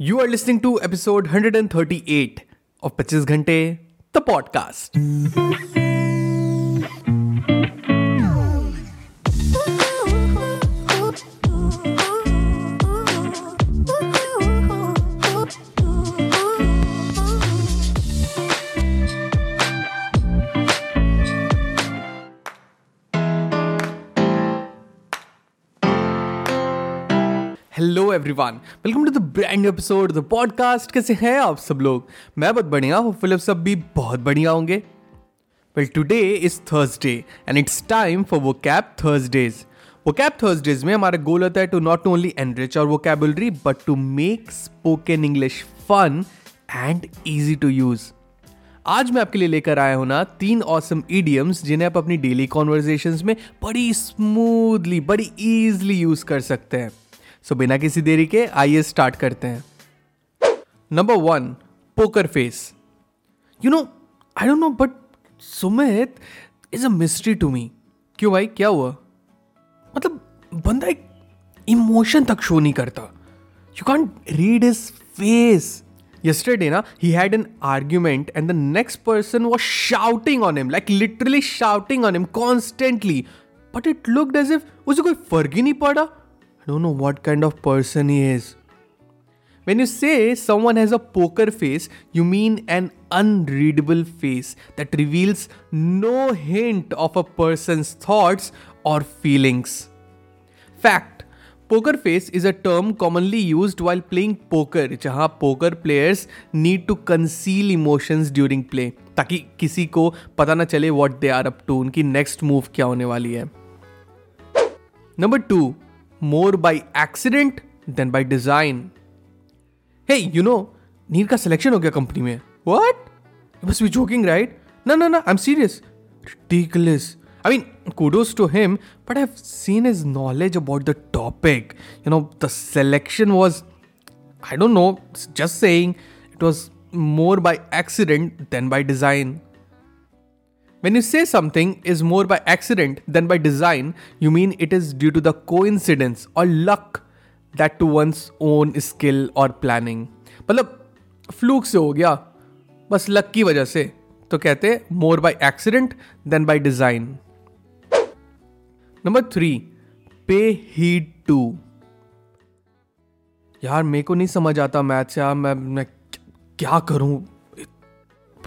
You are listening to episode 138 of 25 Ghante, the podcast. Hello everyone welcome to the brand episode the podcast कैसे हैं आप सब लोग? मैं बहुत बढ़िया हूँ। फिलिप सब भी बहुत बढ़िया होंगे। Well today is Thursday and it's time for वो कैब थर्सडेज वो कैब थर्सडेज में हमारा गोल होता है to not only enrich our vocabulary but to make spoken English fun and easy to use आज मैं आपके लिए लेकर आया हूँ ना तीन ऑसम ईडियम्स जिन्हें आप अपनी डेली कॉन्वर्जेशन में बड़ी स्मूथली बड़ी ईजली यूज़ कर सकते हैं। सो बिना किसी देरी के आइए स्टार्ट करते हैं number one poker face you know I don't know but Sumit is a mystery to me क्यों भाई क्या हुआ मतलब बंदा एक इमोशन तक शो नहीं करता you can read his face yesterday na he had an argument and the next person was shouting on him like literally shouting on him constantly but it looked as if उसे कोई फ़र्क ही नहीं पड़ा don't know what kind of person he is. When you say someone has a poker face, you mean an unreadable face that reveals no hint of a person's thoughts or feelings. Fact Poker face is a term commonly used while playing poker, जहाँ poker players need to conceal emotions during play ताकि किसी को पता ना चले what they are up to, उनकी next move क्या होने वाली है number two more by accident than by design. Hey, you know, नीर का सिलेक्शन हो गया कंपनी में What? You must be joking, right? No, no, no, I'm serious. Ridiculous. I mean, kudos to him, but I've seen his knowledge about the topic. You know, the selection was, I don't know, just saying, it was more by accident than by design. When you say something is more by accident than by design, you mean it is due to the coincidence or luck that to one's own skill or planning. मतलब fluke से हो गया बस luck की वजह से तो कहते more by accident then by design number three पे हीड टू यार मेरे को नहीं समझ आता मैथ यार मैं मैं क्या करूँ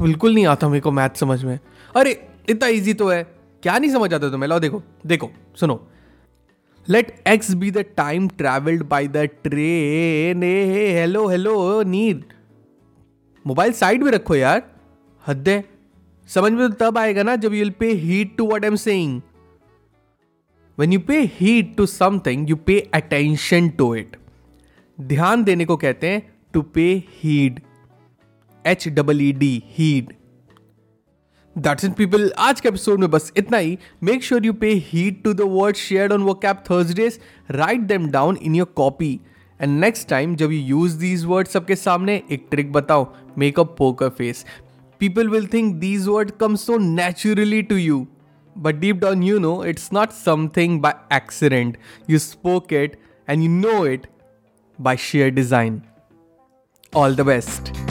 बिल्कुल नहीं आता मेरे को मैथ समझ में अरे, इतना इजी तो है। क्या नहीं समझ आता तुम्हें? लो देखो देखो, सुनो। Let X be the time travelled by the train hello hello Neer. Mobile side में रखो यार। हद है। समझ में तो तब आएगा ना जब you'll pay heed to what am saying when you pay heed to something you pay attention to it ध्यान देने को कहते हैं to pay heed H double E D heed that's it people आज के एपिसोड में बस इतना ही. Make sure you pay heed to the word share on vocab Thursdays write them down in your copy and next time जब you use these word सबके सामने, एक trick बताओ. Make a poker face people will think these word come so naturally to you but deep down you know it's not something by accident you spoke it and you know it by sheer design all the best.